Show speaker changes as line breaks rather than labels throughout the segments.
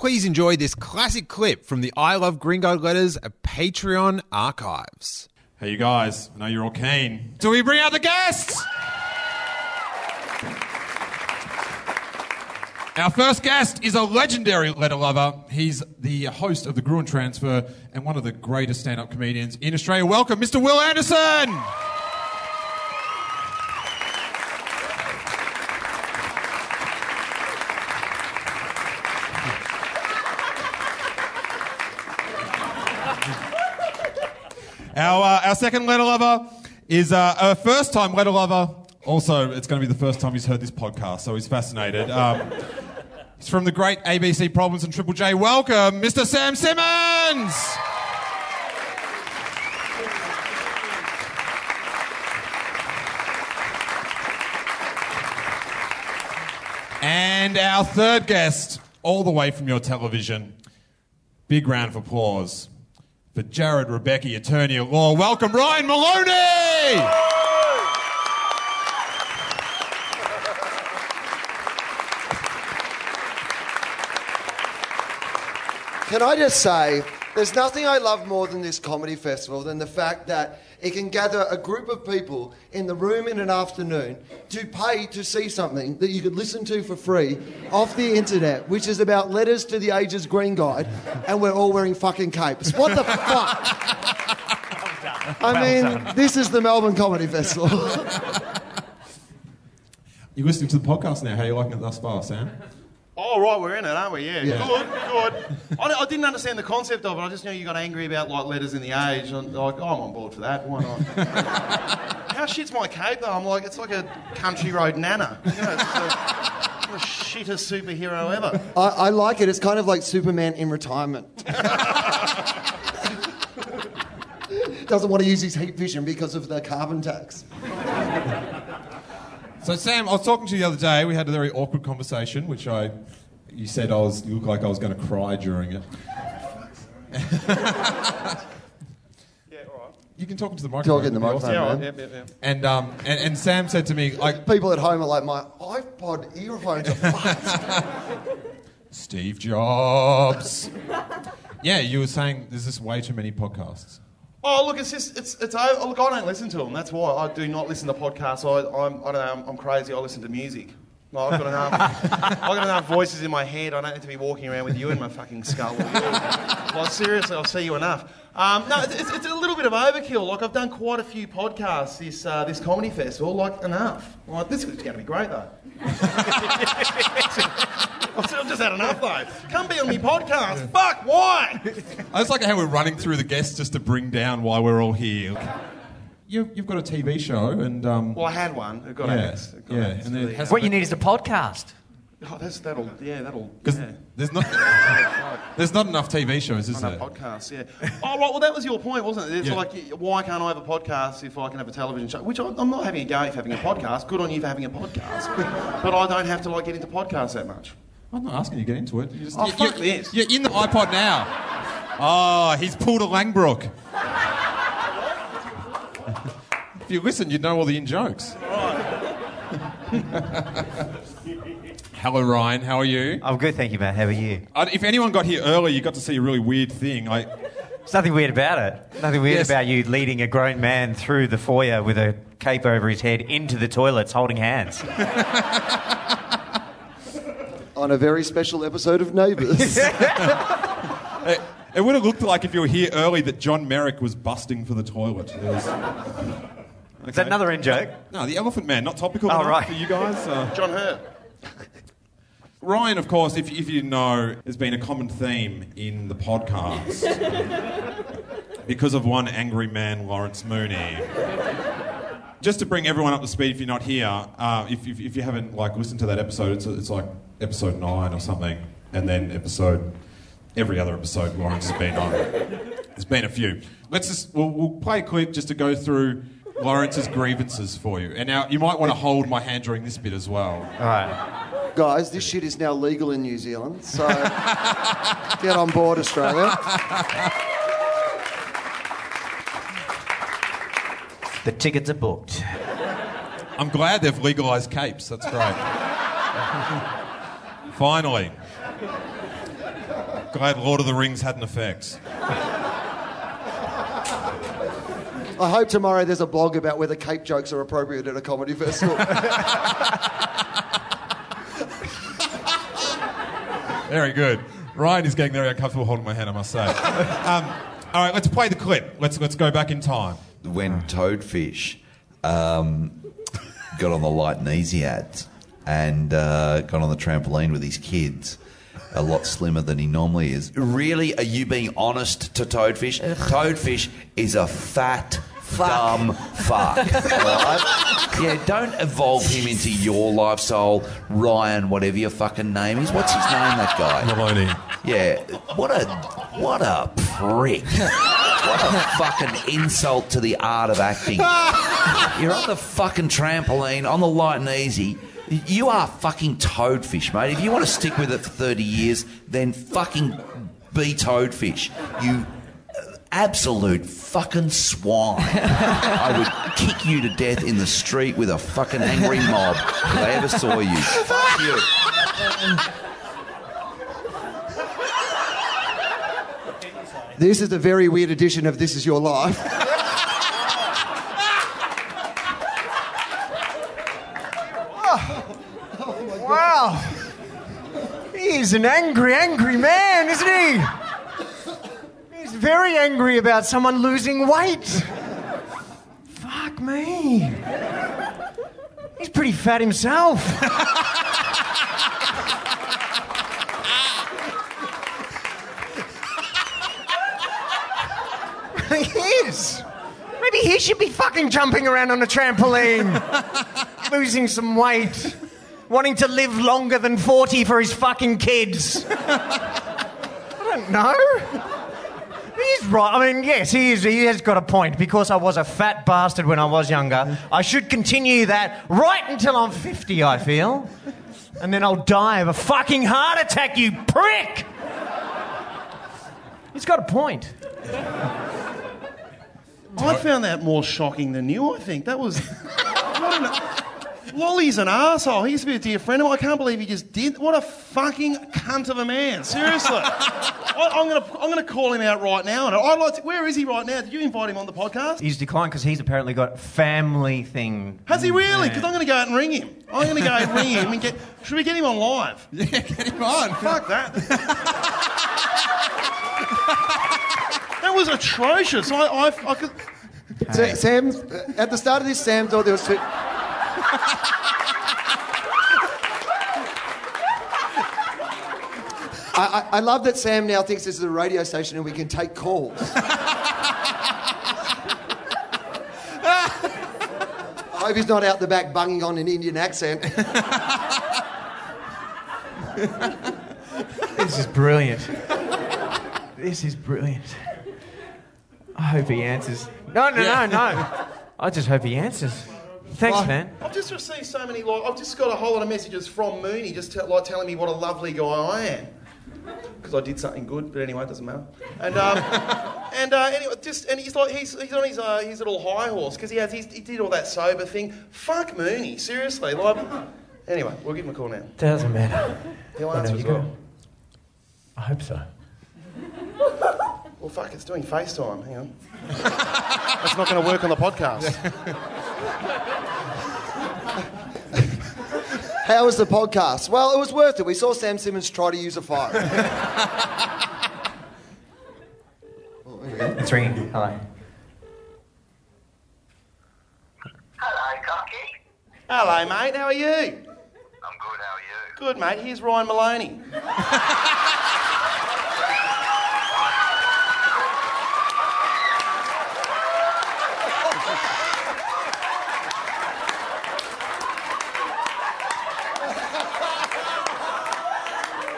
Please enjoy this classic clip from the I Love Green Guide Letters Patreon archives.
Hey, you guys, I know you're all keen. Do we bring out the guests? Our first guest is a legendary letter lover. He's the host of the Gruen Transfer and one of the greatest stand up comedians in Australia. Welcome, Mr. Wil Anderson. Our, uh, our second letter lover is uh, a first time letter lover. Also, it's going to be the first time he's heard this podcast, so he's fascinated. Um, he's from the great ABC Problems and Triple J. Welcome, Mr. Sam Simmons! And our third guest, all the way from your television. Big round of applause for Jarrod Rebecchi, attorney at law. Welcome, Ryan Moloney!
Can I just say, there's nothing I love more than this comedy festival than the fact that it can gather a group of people in the room in an afternoon to pay to see something that you could listen to for free off the internet, which is about letters to the ages green guide, and we're all wearing fucking capes. What the fuck? I mean, this is the Melbourne Comedy Festival.
You're listening to the podcast now. How are you liking it thus far, Sam?
Oh, right, we're in it, aren't we? Yeah.
Yeah.
Good, good. I, I didn't understand the concept of it. I just knew you got angry about like letters in the age. And like, oh, I'm on board for that. Why not? How shit's my cape though? I'm like, it's like a country road nana. You know, it's the, the shittest superhero ever.
I, I like it. It's kind of like Superman in retirement. Doesn't want to use his heat vision because of the carbon tax.
So, Sam, I was talking to you the other day. We had a very awkward conversation, which I. You said I was. You looked like I was going to cry during it.
Yeah, all right.
You can talk into the microphone.
Talk in the
it'd be awesome.
microphone.
Yeah,
man.
right. Yep, yep, yep.
And, um, and, and Sam said to me, like,
People at home are like, my iPod earphones are fucked.
Steve Jobs. yeah, you were saying there's just way too many podcasts.
Oh, look, it's just, it's, it's over. Look, I don't listen to them. That's why I do not listen to podcasts. I, I'm, I don't know, I'm, I'm crazy. I listen to music. Like, I've got enough. I've got enough voices in my head. I don't need to be walking around with you in my fucking skull. Like seriously, I'll see you enough. Um, no, it's, it's, it's a little bit of overkill. Like I've done quite a few podcasts this uh, this comedy festival. Like enough. Like this is going to be great though. I've just had enough though. Come be on my podcast. Fuck, why?
I just like how we're running through the guests just to bring down why we're all here. You, you've got a TV show, and um,
Well, I had one. It got
Yeah,
axed. It got
yeah,
axed
and then it has-
What you need is a podcast.
Oh, that's, that'll, yeah, that'll.
because
yeah.
there's not there's not enough TV shows, is there?
podcast, yeah. Oh, right, well, that was your point, wasn't it? It's
Yeah.
like, why can't I have a podcast if I can have a television show? Which I, I'm not having a go for having a podcast. Good on you for having a podcast. but I don't have to, like, get into podcasts that much.
I'm not asking you to get into it. You just,
Oh,
you,
fuck
you,
this.
You're in the iPod now. Oh, he's pulled a Langbroek. if you listen, you'd know all the in jokes. Hello, Ryan. How are you?
I'm good, thank you, Matt. How are you?
Uh, if anyone got here early, you got to see a really weird thing. I,
There's nothing weird about it. Nothing weird
Yes.
about you leading a grown man through the foyer with a cape over his head into the toilets holding hands.
On a very special episode of Neighbours.
it, it would have looked like if you were here early that John Merrick was busting for the toilet. It was-
Is that another in joke?
no, the Elephant Man, not topical
Oh,
enough
right.
for you guys. Uh,
John Hurt.
Ryan, of course, if, if you know, has been a common theme in the podcast because of one angry man, Lawrence Mooney. Just to bring everyone up to speed, if you're not here, uh, if, if, if you haven't like listened to that episode, it's, it's like episode nine or something, and then episode every other episode Lawrence has been on. There's been a few. Let's just we'll, we'll play a clip just to go through Lawrence's grievances for you. And now you might want to hold my hand during this bit as well.
All right.
Guys, this shit is now legal in New Zealand, so get on board, Australia.
The tickets are booked.
I'm glad they've legalised capes. That's great. Finally. Glad Lord of the Rings had an effect.
I hope tomorrow there's a blog about whether cape jokes are appropriate at a comedy festival.
Very good. Ryan is getting very uncomfortable holding my hand, I must say. Um, all right, let's play the clip. Let's let's go back in time.
when Toadfish um, got on the light and easy ads and uh, got on the trampoline with his kids. A lot slimmer than he normally is. Really? Are you being honest to Toadfish? Toadfish is a fat, dumb fuck. alright? Yeah, don't evolve him into your lifestyle, Ryan, whatever your fucking name is. What's his name, that guy?
Moloney.
Yeah, what a what a prick. What a fucking insult to the art of acting. You're on the fucking trampoline, on the light and easy. You are fucking toadfish, mate. If you want to stick with it for 30 years, then fucking be toadfish. You absolute fucking swine. I would kick you to death in the street with a fucking angry mob if I ever saw you. Fuck you.
this is a very weird edition of This Is Your Life.
Wow. He's an angry, angry man, isn't he? Very angry about someone losing weight. Fuck me. He's pretty fat himself. he is. Maybe he should be fucking jumping around on a trampoline, losing some weight, wanting to live longer than 40 for his fucking kids. I don't know. Right. I mean, yes, he, is, he has got a point. Because I was a fat bastard when I was younger, I should continue that right until I'm 50, I feel. And then I'll die of a fucking heart attack, you prick! He's got a point.
I found that more shocking than you, I think. That was. Lolly's an asshole. He used to be a dear friend of mine. I can't believe he just did. What a fucking cunt of a man. Seriously. I, I'm going to I'm gonna call him out right now. And I'd like to, where is he right now? Did you invite him on the podcast?
He's declined because he's apparently got family thing.
Has he really? Because I'm going to go out and ring him. I'm going to go and ring him and get. Should we get him on live?
Yeah, get him on.
Fuck that. that was atrocious. I, I, I could.
Sa- Sam, at the start of this, Sam thought there was. Two... I, I, I love that Sam now thinks this is a radio station and we can take calls. I hope he's not out the back bunging on an Indian accent.
This is brilliant. This is brilliant. I hope he answers. No, no, no, no. I just hope he answers. Thanks,
Well,
man.
I've just received so many. Like, I've just got a whole lot of messages from Mooney, just te- like telling me what a lovely guy I am. Because I did something good, but anyway, it doesn't matter. And um, and uh, anyway, just and he's like he's, he's on his uh, his little high horse because he has he's, he did all that sober thing. Fuck Mooney, seriously. Like, anyway, we'll give him a call now.
Doesn't matter.
He'll answer as
you
well.
I hope so.
Well, fuck, it's doing FaceTime. Hang on. That's not going to work on the podcast.
How was the podcast? Well, it was worth it. We saw Sam Simmons try to use a phone.
It's ringing. Hello.
Hello, Cocky.
Hello, mate. How are you?
I'm good, how are you?
Good, mate. Here's Ryan Moloney.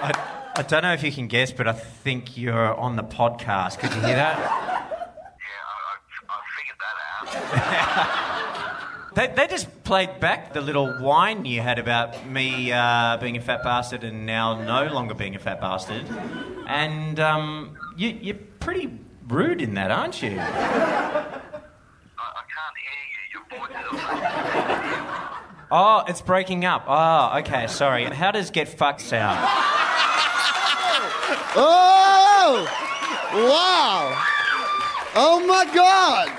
I, I don't know if you can guess, but I think you're on the podcast. Could you hear that?
Yeah, I, I, I figured that out.
They, they just played back the little whine you had about me uh, being a fat bastard and now no longer being a fat bastard. And um, you, you're pretty rude in that, aren't you?
I, I can't hear you. Your voice is.
Oh, it's breaking up. Oh, okay, sorry. How does get fucked sound?
Oh! Wow! Oh my God!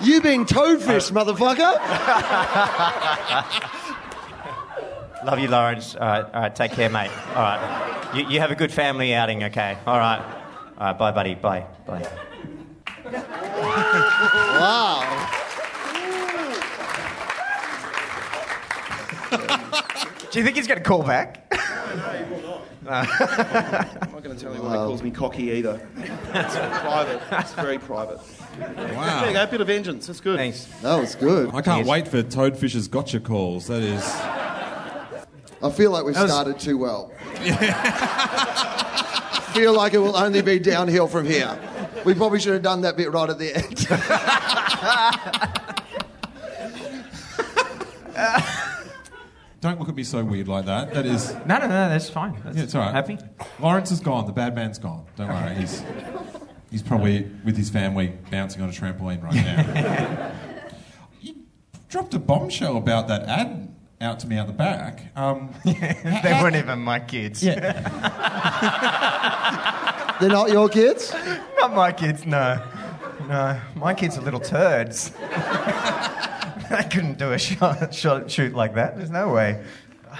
You being toadfish, motherfucker!
Love you, Lawrence. All right, all right, take care, mate. All right. You, you have a good family outing, okay? All right. All right, bye, buddy. Bye. Bye.
Wow.
Do you think he's going to call back?
I'm not going to tell you why he calls me um, cocky either. It's private. It's very private. There you
Wow.
go, a bit of vengeance. That's good.
Thanks.
That was good.
I can't wait for Toadfish's gotcha calls. That is.
I feel like we've
was-
started too well. feel like it will only be downhill from here. We probably should have done that bit right at the end.
Don't look at me so weird like that. That is.
No, no, no, that's fine. That's
Yeah, it's all right.
Happy?
Lawrence is gone. The bad man's gone. Don't worry. He's he's probably with his family bouncing on a trampoline right now. you dropped a bombshell about that ad out to me out the back. Um,
they weren't even my kids. Yeah.
They're not your kids?
Not my kids, no. No, my kids are little turds. they couldn't do a shot, shot, shoot like that. There's no way.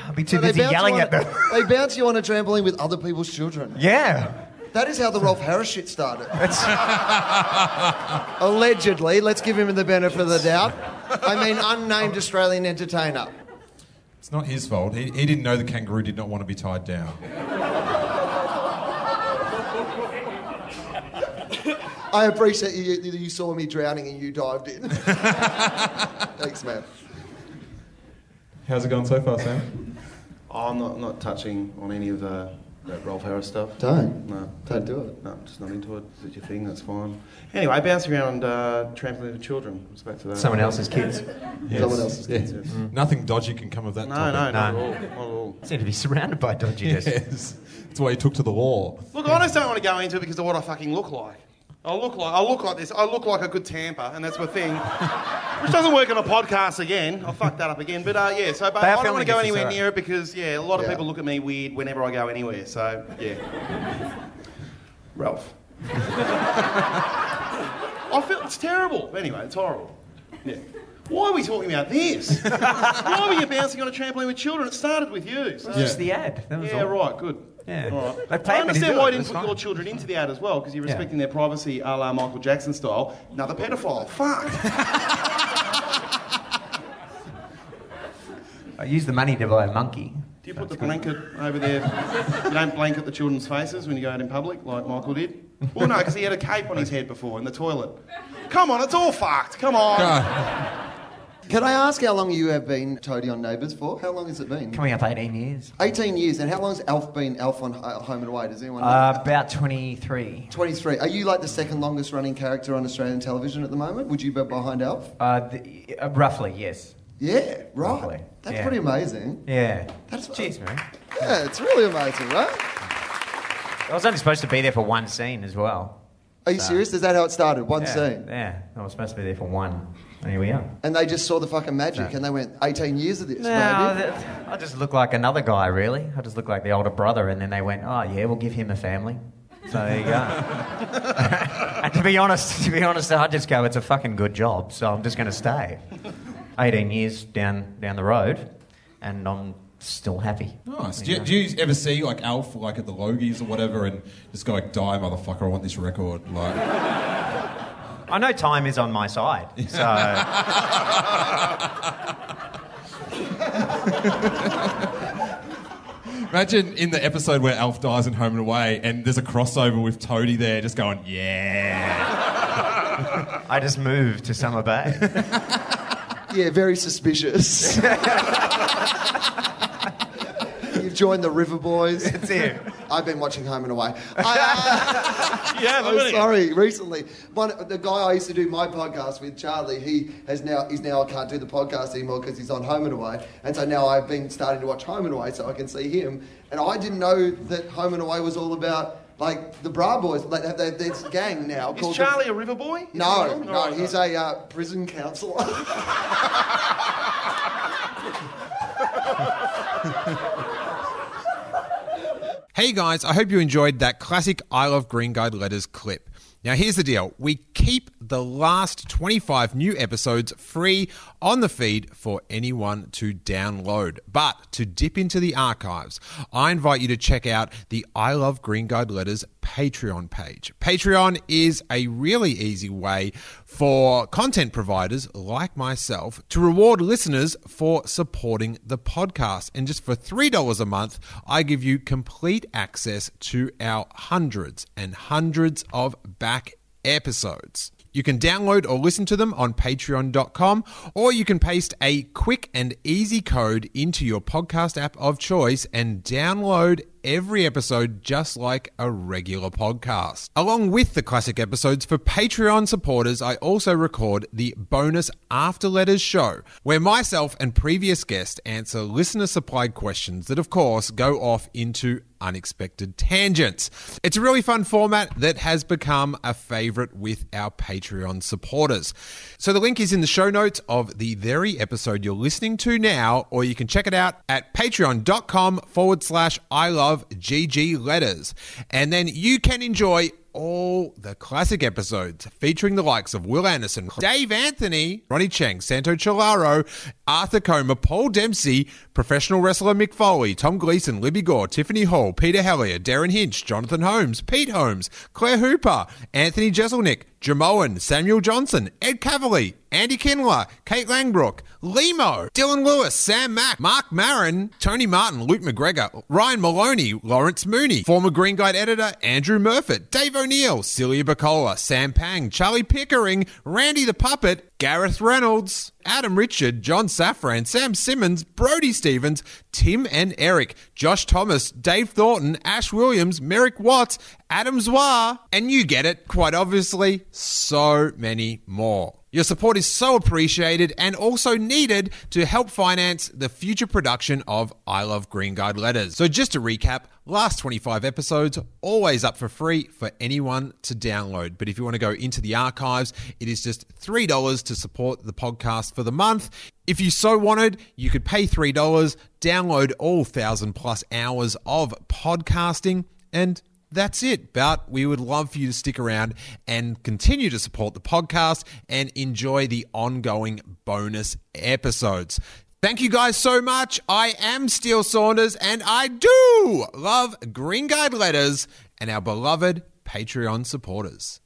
I'd be too
So they
busy
bounce you
yelling
on
at
a-
them.
They bounce you on a trampoline with other people's children.
Yeah.
That is how the Rolf Harris shit started. Allegedly, let's give him the benefit of the doubt. I mean, unnamed Australian entertainer.
it's not his fault. He, he didn't know the kangaroo did not want to be tied down.
I appreciate you, you, you saw me drowning and you dived in. Thanks, man.
How's it going so far, Sam?
Oh, I'm not, not touching on any of the, that Rolf Harris stuff.
Don't.
No.
Don't do it.
No, I'm just not into it. Is it your thing? That's fine. Anyway, bouncing around uh, trampoline with children. Let's back to that.
Someone else's kids.
Someone else's
Yeah.
kids.
Nothing dodgy can come of that
No,
topic.
no, not at all. Not at all.
Seem to be surrounded by dodginess.
Yes. That's why he took to the law.
Look, I just don't want to go into it because of what I fucking look like. I look like I look like this. I look like a good tamper, and that's my thing. Which doesn't work on a podcast again. I fucked that up again. But uh, yeah, so but I don't want to go anywhere near it because yeah, a lot of
Yeah.
people look at me weird whenever I go anywhere. So yeah, Ralph. I feel it's terrible. Anyway, it's horrible. Yeah. Why are we talking about this? Why were you bouncing on a trampoline with children? It started with you. So.
Just the ad. That was
Yeah,
all.
right, good.
Yeah.
All right.
They paid
I understand why
it,
you didn't put
fine.
your children into the ad as well, because you're
Yeah.
respecting their privacy a la Michael Jackson style. Another pedophile. Fuck.
I used the money to buy a monkey.
Do you put the blanket over there? You don't blanket the children's faces when you go out in public, like Michael did? Well, no, because he had a cape on his head before in the toilet. Come on, it's all fucked. Come on.
Can I ask how long you have been Toadie on Neighbours for? How long has it been?
Coming up 18 years.
18 years. And how long has Alf been Alf on uh, Home and Away? Does anyone know?
Uh, about 23.
23. Are you like the second longest running character on Australian television at the moment? Would you be behind Alf?
Uh, the, uh, roughly, yes.
Yeah, right.
Roughly,
That's
yeah.
pretty amazing.
Yeah.
That's
Cheers, man.
Yeah, it's really amazing, right?
I was only supposed to be there for one scene as well.
Are you serious? Is that how it started? One
yeah,
scene.
Yeah, I was supposed to be there for one. And here we are.
And they just saw the fucking magic and they went, 18 years of this,
No, that- I just look like another guy, really. I just look like the older brother, and then they went, "Oh yeah, we'll give him a family." So there you go. and to be honest, to be honest, I just go, "It's a fucking good job," so I'm just going to stay. 18 years down down the road, and I'm still happy.
Nice. Do you, do you ever see like Alf like at the Logies or whatever and just go like, die motherfucker, I want this record. Like,
I know time is on my side, so
imagine in the episode where Alf dies in Home and Away and there's a crossover with Toadie there just going, yeah.
I just moved to Summer Bay.
Yeah, very suspicious. You've joined the River Boys.
That's it.
I've been watching Home and Away. I,
Yeah,
I'm sorry. Recently, one the guy I used to do my podcast with, Charlie, he has now he's now I can't do the podcast anymore because he's on Home and Away, and so now I've been starting to watch Home and Away so I can see him. And I didn't know that Home and Away was all about like the Bra Boys. Like they they, this gang now
Is
called.
Charlie a river boy? He
no, no, he's a uh, prison counsellor.
Hey guys, I hope you enjoyed that classic I Love Green Guide Letters clip. Now, here's the deal we keep the last 25 new episodes free on the feed for anyone to download. But to dip into the archives, I invite you to check out the I Love Green Guide Letters Patreon page. Patreon is a really easy way for content providers like myself to reward listeners for supporting the podcast. And just for $3 a month, I give you complete access to our hundreds and hundreds of back episodes. You can download or listen to them on patreon.com, or you can paste a quick and easy code into your podcast app of choice and download every episode just like a regular podcast. Along with the classic episodes for Patreon supporters, I also record the bonus After Letters show, where myself and previous guests answer listener supplied questions that, of course, go off into unexpected tangents. It's a really fun format that has become a favorite with our Patreon supporters. So the link is in the show notes of the very episode you're listening to now, or you can check it out at patreon.com forward slash I love GG letters. And then you can enjoy all the classic episodes featuring the likes of Wil Anderson, Dave Anthony, Ronny Chieng, Santo Cilauro, Arthur Comer, Paul Dempsey, professional wrestler Mick Foley, Tom Gleeson, Libby Gore, Tiffany Hall, Peter Hellier, Derryn Hinch, Jonathan Holmes, Pete Holmes, Claire Hooper, Anthony Jeselnik, Jamoan, Samuel Johnson, Ed Kavalee, Andy Kindler, Kate Langbroek, Limo, Dylan Lewis, Sam Mack, Marc Maron, Tony Martin, Luke McGregor, Ryan Moloney, Lawrence Mooney, former Green Guide editor Andrew Murfitt, Dave O'Neill, Celia Pacquola, Sam Pang, Charlie Pickering, Randy the Puppet, Gareth Reynolds, Adam Richard, John Safran, Sam Simmons, Brody Stevens, Tim and Eric, Josh Thomas, Dave Thornton, Ash Williams, Merrick Watts, Adam Zwar, and you get it, quite obviously, so many more. Your support is so appreciated and also needed to help finance the future production of I Love Green Guide Letters. So, just to recap, last 25 episodes, always up for free for anyone to download. But if you want to go into the archives, it is just $3 to support the podcast for the month. If you so wanted, you could pay $3, download all 1,000 plus hours of podcasting, and that's it. But we would love for you to stick around and continue to support the podcast and enjoy the ongoing bonus episodes. Thank you guys so much. I am Steele Saunders and I do love Green Guide Letters and our beloved Patreon supporters.